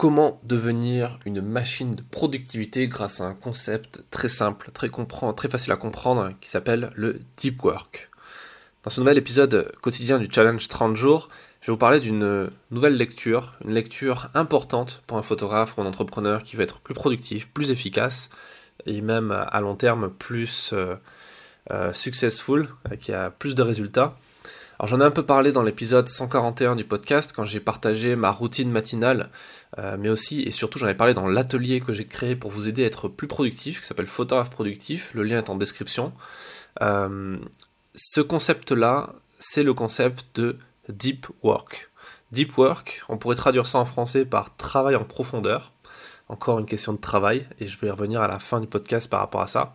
Comment devenir une machine de productivité grâce à un concept très simple, très, facile à comprendre, qui s'appelle le deep work. Dans ce nouvel épisode quotidien du challenge 30 jours, je vais vous parler d'une nouvelle lecture, une lecture importante pour un photographe ou un entrepreneur qui veut être plus productif, plus efficace et même à long terme plus euh, euh, successful, qui a plus de résultats. Alors j'en ai un peu parlé dans l'épisode 141 du podcast quand j'ai partagé ma routine matinale, euh, mais aussi et surtout j'en ai parlé dans l'atelier que j'ai créé pour vous aider à être plus productif, qui s'appelle Photographe Productif, le lien est en description. Euh, ce concept-là, c'est le concept de deep work. Deep work, on pourrait traduire ça en français par travail en profondeur. Encore une question de travail, et je vais y revenir à la fin du podcast par rapport à ça.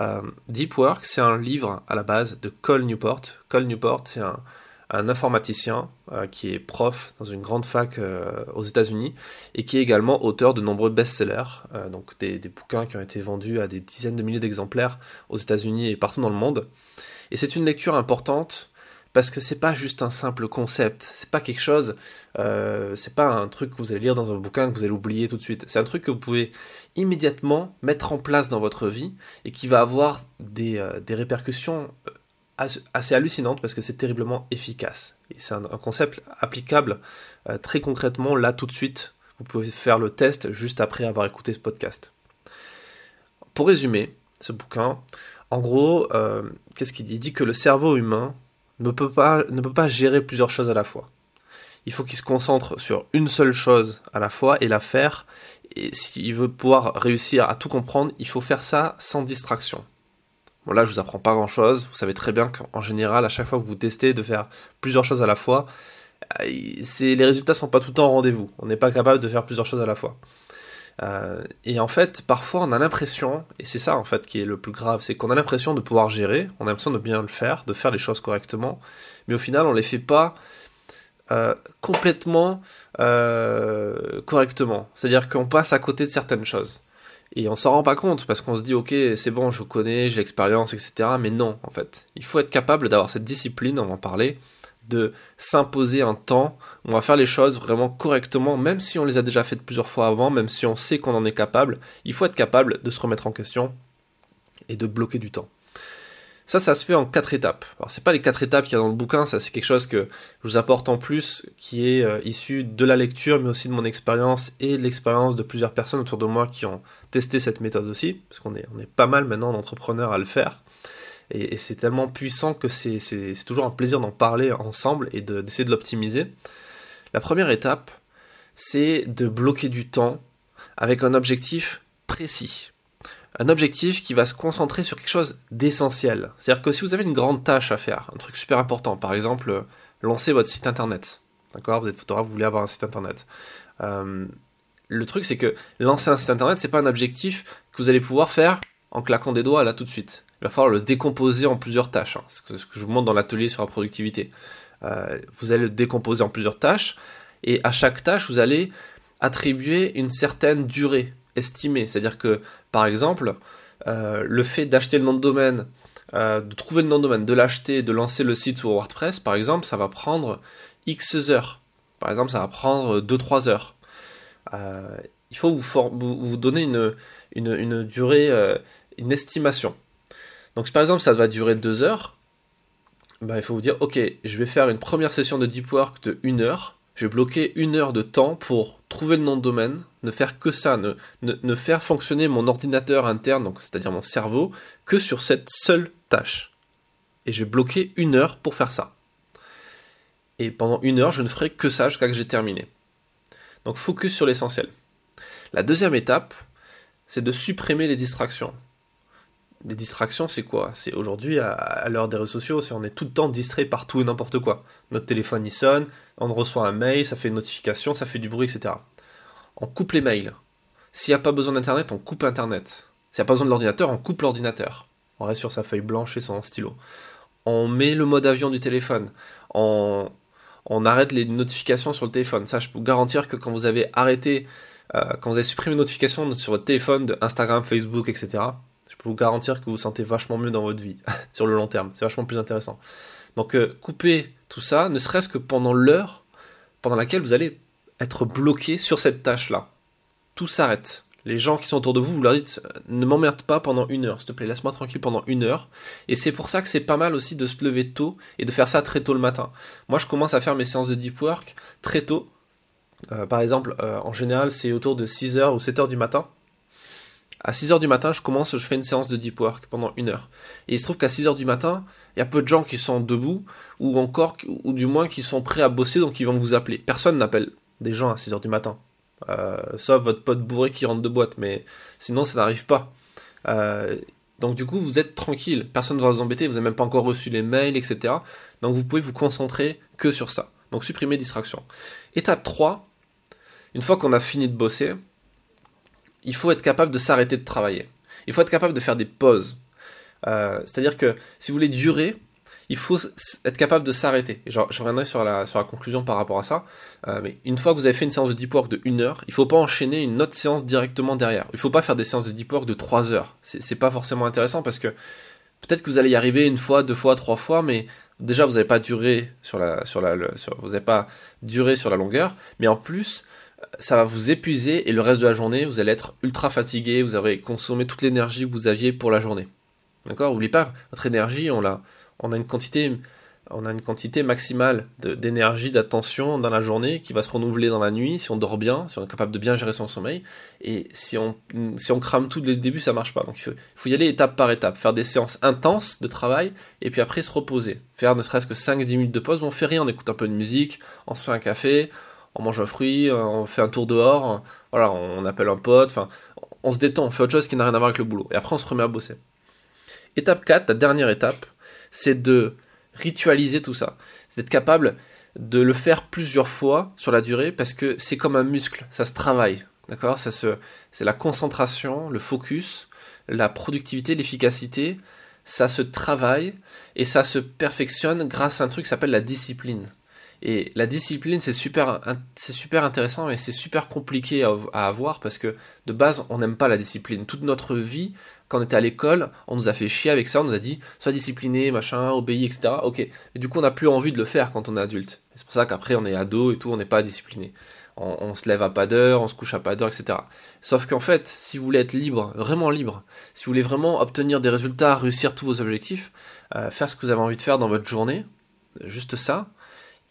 Euh, Deep Work, c'est un livre à la base de Cole Newport. Cole Newport, c'est un, informaticien euh, qui est prof dans une grande fac euh, aux États-Unis et qui est également auteur de nombreux best-sellers, donc des, des, bouquins qui ont été vendus à des dizaines de milliers d'exemplaires aux États-Unis et partout dans le monde. Et c'est une lecture importante parce que c'est pas juste un simple concept, c'est pas quelque chose, euh, c'est pas un truc que vous allez lire dans un bouquin que vous allez oublier tout de suite. C'est un truc que vous pouvez immédiatement mettre en place dans votre vie et qui va avoir des, euh, répercussions euh, assez hallucinantes parce que c'est terriblement efficace. C'est un, concept applicable très concrètement là tout de suite. Vous pouvez faire le test juste après avoir écouté ce podcast. Pour résumer ce bouquin, en gros, qu'est-ce qu'il dit? Il dit que le cerveau humain ne peut pas, gérer plusieurs choses à la fois. Il faut qu'il se concentre sur une seule chose à la fois et la faire. Et s'il veut pouvoir réussir à tout comprendre, il faut faire ça sans distraction. Bon là, je vous apprends pas grand chose. Vous savez très bien qu'en général, à chaque fois que vous testez de faire plusieurs choses à la fois, euh, les résultats sont pas tout le temps au rendez-vous. On n'est pas capable de faire plusieurs choses à la fois. Euh, et en fait, parfois, on a l'impression, et c'est ça en fait qui est le plus grave, c'est qu'on a l'impression de pouvoir gérer, on a l'impression de bien le faire, de faire les choses correctement, mais au final, on les fait pas euh, complètement euh, correctement. C'est-à-dire qu'on passe à côté de certaines choses. Et on s'en rend pas compte parce qu'on se dit ok c'est bon je connais, j'ai l'expérience etc. Mais non en fait. Il faut être capable d'avoir cette discipline, on va en parler, de s'imposer un temps on va faire les choses vraiment correctement, même si on les a déjà faites plusieurs fois avant, même si on sait qu'on en est capable, il faut être capable de se remettre en question et de bloquer du temps. Ça, ça se fait en quatre étapes. Alors, c'est pas les quatre étapes qu'il y a dans le bouquin, ça c'est quelque chose que je vous apporte en plus, qui est euh, issu de la lecture, mais aussi de mon expérience et de l'expérience de plusieurs personnes autour de moi qui ont testé cette méthode aussi, parce qu'on est, est pas mal maintenant d'entrepreneurs à le faire. Et, c'est tellement puissant que c'est toujours un plaisir d'en parler ensemble et d'essayer de, l'optimiser. La première étape, c'est de bloquer du temps avec un objectif précis. Un objectif qui va se concentrer sur quelque chose d'essentiel. C'est-à-dire que si vous avez une grande tâche à faire, un truc super important, par exemple, lancer votre site internet. D'accord Vous êtes photographe, vous voulez avoir un site internet. Euh, le truc, c'est que lancer un site internet, c'est pas un objectif que vous allez pouvoir faire en claquant des doigts là tout de suite. Il va falloir le décomposer en plusieurs tâches. Hein. C'est ce que je vous montre dans l'atelier sur la productivité. Euh, vous allez le décomposer en plusieurs tâches, et à chaque tâche, vous allez attribuer une certaine durée estimée. C'est-à-dire que, par exemple, euh, le fait d'acheter le nom de domaine, euh, de trouver le nom de domaine, de l'acheter, de lancer le site sur WordPress, par exemple, ça va prendre X heures. Par exemple, ça va prendre 2-3 heures. il faut vous, donner une durée, une estimation. Donc par exemple ça va durer deux heures, bah, il faut vous dire ok, je vais faire une première session de deep work de une heure, je vais bloquer une heure de temps pour trouver le nom de domaine, ne faire que ça, ne, faire fonctionner mon ordinateur interne, c'est-à-dire mon cerveau, que sur cette seule tâche. Et je vais bloquer une heure pour faire ça. Et pendant une heure, je ne ferai que ça jusqu'à que j'ai terminé. Donc focus sur l'essentiel. La deuxième étape, c'est de supprimer les distractions des distractions, c'est quoi? C'est aujourd'hui, à, l'heure des réseaux sociaux, on est tout le temps distrait par tout et n'importe quoi. Notre téléphone il sonne, on reçoit un mail, ça fait une notification, ça fait du bruit, etc. On coupe les mails. S'il n'y a pas besoin d'internet, on coupe internet. S'il n'y a pas besoin de l'ordinateur, on coupe l'ordinateur. On reste sur sa feuille blanche et son stylo. On met le mode avion du téléphone. On, arrête les notifications sur le téléphone. Ça, je peux garantir que quand vous avez arrêté, euh, quand vous avez supprimé les notifications sur votre téléphone de Instagram, Facebook, etc., je peux vous garantir que vous, vous sentez vachement mieux dans votre vie sur le long terme. C'est vachement plus intéressant. Donc euh, coupez tout ça, ne serait-ce que pendant l'heure pendant laquelle vous allez être bloqué sur cette tâche-là. Tout s'arrête. Les gens qui sont autour de vous, vous leur dites ne m'emmerde pas pendant une heure, s'il te plaît, laisse-moi tranquille pendant une heure. Et c'est pour ça que c'est pas mal aussi de se lever tôt et de faire ça très tôt le matin. Moi, je commence à faire mes séances de deep work très tôt. Euh, par exemple, euh, en général, c'est autour de 6h ou 7h du matin. À 6h du matin, je commence, je fais une séance de deep work pendant une heure. Et il se trouve qu'à 6h du matin, il y a peu de gens qui sont debout, ou encore, ou du moins qui sont prêts à bosser, donc ils vont vous appeler. Personne n'appelle des gens à 6h du matin. Euh, sauf votre pote bourré qui rentre de boîte, mais sinon ça n'arrive pas. Euh, donc du coup, vous êtes tranquille, personne ne va vous embêter, vous n'avez même pas encore reçu les mails, etc. Donc vous pouvez vous concentrer que sur ça. Donc supprimer distraction. Étape 3, une fois qu'on a fini de bosser, il faut être capable de s'arrêter de travailler. Il faut être capable de faire des pauses. Euh, c'est-à-dire que si vous voulez durer, il faut être capable de s'arrêter. Je, reviendrai sur la, conclusion par rapport à ça. Euh, mais une fois que vous avez fait une séance de deep work de 1 heure, il ne faut pas enchaîner une autre séance directement derrière. Il ne faut pas faire des séances de deep work de 3 heures. C'est pas forcément intéressant parce que peut-être que vous allez y arriver une fois, deux fois, trois fois, mais déjà vous n'allez pas pas durer sur la longueur, mais en plus ça va vous épuiser et le reste de la journée vous allez être ultra fatigué, vous avez consommé toute l'énergie que vous aviez pour la journée. D'accord? N'oubliez pas, votre énergie, on a une quantité, maximale d'énergie, d'attention dans la journée qui va se renouveler dans la nuit si on dort bien, si on est capable de bien gérer son sommeil. Et si on, crame tout dès le début, ça marche pas. Donc il faut, y aller étape par étape, faire des séances intenses de travail et puis après se reposer. Faire ne serait-ce que 5-10 minutes de pause où on fait rien, on écoute un peu de musique, on se fait un café, on mange un fruit, on fait un tour dehors, voilà, on appelle un pote, on se détend, on fait autre chose qui n'a rien à voir avec le boulot. Et après, on se remet à bosser. Étape 4, la dernière étape, c'est de ritualiser tout ça. C'est d'être capable de le faire plusieurs fois sur la durée parce que c'est comme un muscle, ça se travaille. D'accord? C'est la concentration, le focus, la productivité, l'efficacité, ça se travaille et ça se perfectionne grâce à un truc qui s'appelle la discipline. Et la discipline, c'est super, c'est super intéressant et c'est super compliqué à, avoir parce que de base, on n'aime pas la discipline. Toute notre vie, quand on était à l'école, on nous a fait chier avec ça, on nous a dit sois discipliné, machin, obéis, etc. Ok. Et du coup, on n'a plus envie de le faire quand on est adulte. C'est pour ça qu'après, on est ado et tout, on n'est pas discipliné. On, se lève à pas d'heure, on se couche à pas d'heure, etc. Sauf qu'en fait, si vous voulez être libre, vraiment libre, si vous voulez vraiment obtenir des résultats, réussir tous vos objectifs, euh, faire ce que vous avez envie de faire dans votre journée, juste ça,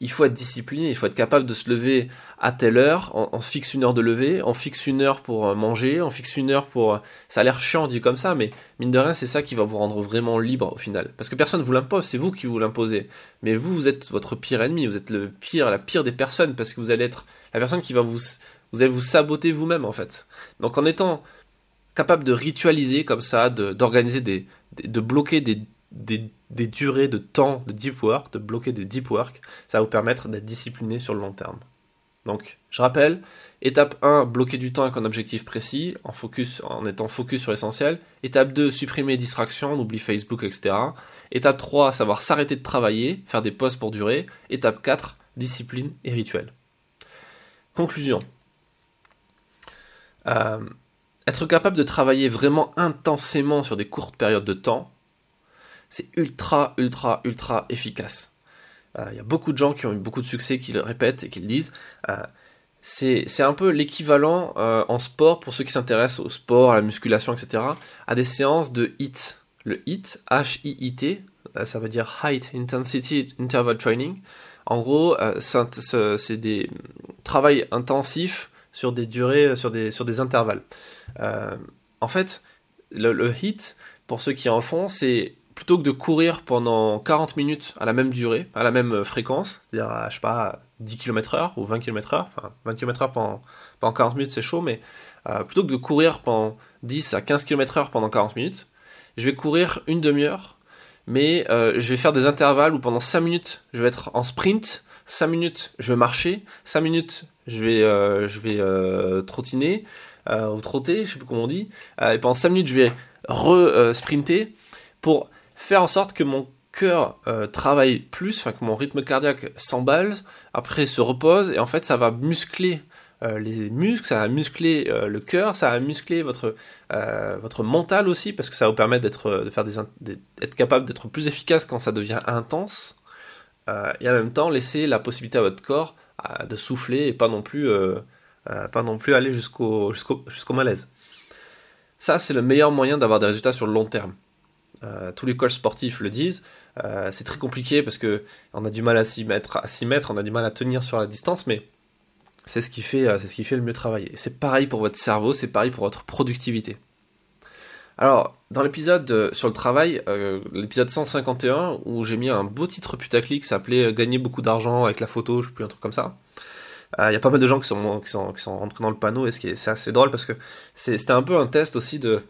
il faut être discipliné, il faut être capable de se lever à telle heure, on, fixe une heure de lever, on fixe une heure pour euh, manger, on fixe une heure pour... Euh, ça a l'air chiant dit comme ça, mais mine de rien, c'est ça qui va vous rendre vraiment libre au final. Parce que personne ne vous l'impose, c'est vous qui vous l'imposez. Mais vous, vous êtes votre pire ennemi, vous êtes le pire, la pire des personnes, parce que vous allez être la personne qui va vous... Vous allez vous saboter vous-même en fait. Donc en étant capable de ritualiser comme ça, d'organiser des, de bloquer des des, durées de temps de deep work, de bloquer des deep work, ça va vous permettre d'être discipliné sur le long terme. Donc, je rappelle, étape 1, bloquer du temps avec un objectif précis, en, focus, en étant focus sur l'essentiel. Étape 2, supprimer les distractions, on oublie Facebook, etc. Étape 3, savoir s'arrêter de travailler, faire des pauses pour durer. Étape 4, discipline et rituel. Conclusion. Euh, être capable de travailler vraiment intensément sur des courtes périodes de temps, c'est ultra, ultra, ultra efficace. Euh, il y a beaucoup de gens qui ont eu beaucoup de succès qui le répètent et qui le disent. Euh, c'est un peu l'équivalent euh, en sport, pour ceux qui s'intéressent au sport, à la musculation, etc., à des séances de HIIT. Le HIIT, H-I-I-T, ça veut dire Height Intensity Interval Training. En gros, c'est des travail intensifs sur des durées, sur des, sur des intervalles. en fait, le, le pour ceux qui en font, c'est plutôt que de courir pendant 40 minutes à la même durée, à la même fréquence, c'est-à-dire à, je sais pas, 10 km heure ou 20 km heure, enfin 20 km heure pendant, 40 minutes c'est chaud, mais euh, plutôt que de courir pendant 10 à 15 km heure pendant 40 minutes, je vais courir une demi-heure, mais euh, je vais faire des intervalles où pendant 5 minutes je vais être en sprint, 5 minutes je vais marcher, 5 minutes je vais, euh, je vais trottiner, ou trotter, je sais plus comment on dit, et pendant 5 minutes je vais re-sprinter pour faire en sorte que mon cœur euh, travaille plus, enfin que mon rythme cardiaque s'emballe, après se repose, et en fait ça va muscler euh, les muscles, ça va muscler euh, le cœur, ça va muscler votre, votre mental aussi, parce que ça va vous permettre d'être, de faire capable d'être plus efficace quand ça devient intense, et en même temps laisser la possibilité à votre corps de souffler et pas non plus, pas non plus aller jusqu'au jusqu'au malaise. Ça, c'est le meilleur moyen d'avoir des résultats sur le long terme. Tous les coachs sportifs le disent. c'est très compliqué parce que on a du mal à s'y mettre, à s'y mettre, on a du mal à tenir sur la distance, mais c'est ce qui fait, fait le mieux travailler. C'est pareil pour votre cerveau, c'est pareil pour votre productivité. Alors, dans l'épisode euh, sur le travail, euh, l'épisode 151, où j'ai mis un beau titre putaclic s'appelait euh, Gagner beaucoup d'argent avec la photo, je sais plus, un truc comme ça. Il y a pas mal de gens qui sont, qui qui sont rentrés dans le panneau, et c'est assez drôle parce que c'était un peu un test aussi de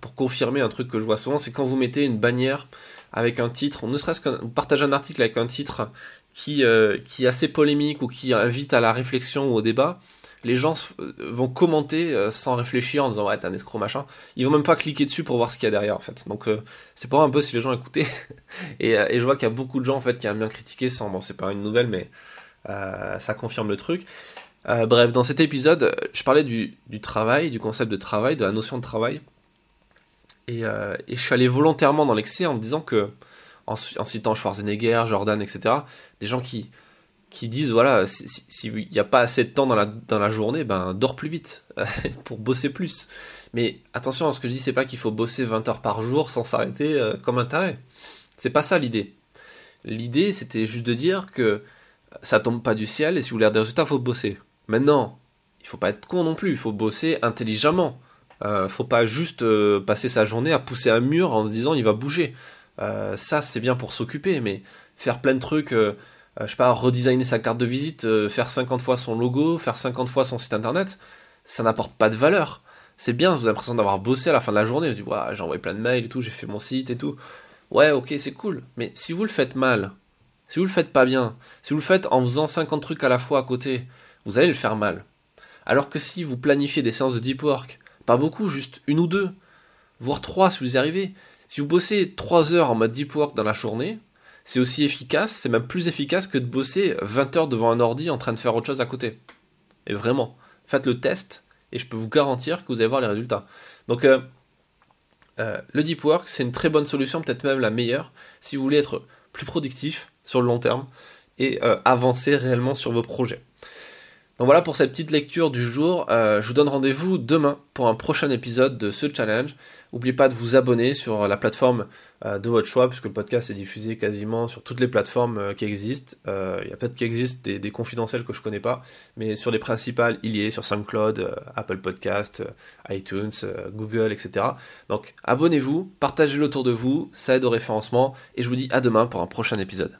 pour confirmer un truc que je vois souvent, c'est quand vous mettez une bannière avec un titre, ne serait-ce que vous partagez un article avec un titre qui, qui est assez polémique ou qui invite à la réflexion ou au débat, les gens euh, vont commenter euh, sans réfléchir en disant ouais t'es un escroc machin. Ils vont même pas cliquer dessus pour voir ce qu'il y a derrière en fait. Donc euh, c'est pour un peu si les gens écoutaient. et, je vois qu'il y a beaucoup de gens en fait qui aiment bien critiquer sans bon c'est pas une nouvelle mais ça confirme le truc. bref, dans cet épisode, je parlais du, travail, du concept de travail, de la notion de travail. Et, je suis allé volontairement dans l'excès en me disant que, en citant Schwarzenegger, Jordan, etc., des gens qui, qui disent voilà, s'il n'y a pas assez de temps dans la, dans la journée, ben dors plus vite pour bosser plus. Mais attention, ce que je dis, c'est pas qu'il faut bosser 20 heures par jour sans s'arrêter euh, comme un taré. C'est pas ça l'idée. L'idée, c'était juste de dire que ça tombe pas du ciel et si vous voulez des résultats, faut bosser. Maintenant, il faut pas être con non plus, il faut bosser intelligemment. Euh, faut pas juste euh, passer sa journée à pousser un mur en se disant il va bouger. Euh, ça, c'est bien pour s'occuper, mais faire plein de trucs je sais pas, redesigner sa carte de visite, faire 50 fois son logo, faire 50 fois son site internet, ça n'apporte pas de valeur. C'est bien, vous avez l'impression d'avoir bossé à la fin de la journée, vous dites, j'ai envoyé plein de mails et tout, j'ai fait mon site et tout. Ouais, ok, c'est cool. Mais si vous le faites mal, si vous le faites pas bien, si vous le faites en faisant 50 trucs à la fois à côté, vous allez le faire mal. Alors que si vous planifiez des séances de deep work, pas beaucoup, juste une ou deux, voire trois si vous y arrivez, si vous bossez 3 heures en mode deep work dans la journée, c'est aussi efficace, c'est même plus efficace que de bosser 20 heures devant un ordi en train de faire autre chose à côté. Et vraiment, faites le test et je peux vous garantir que vous allez voir les résultats. Donc, euh, euh, le deep work, c'est une très bonne solution, peut-être même la meilleure, si vous voulez être plus productif sur le long terme et euh, avancer réellement sur vos projets. Donc voilà pour cette petite lecture du jour. je vous donne rendez-vous demain pour un prochain épisode de ce challenge. N'oubliez pas de vous abonner sur la plateforme euh, de votre choix, puisque le podcast est diffusé quasiment sur toutes les plateformes euh, qui existent. Euh, il y a peut-être qu'il existe des, confidentiels que je connais pas, mais sur les principales, il y est sur SoundCloud, Apple Podcast, iTunes, Google, etc. Donc abonnez-vous, partagez-le autour de vous, ça aide au référencement, et je vous dis à demain pour un prochain épisode.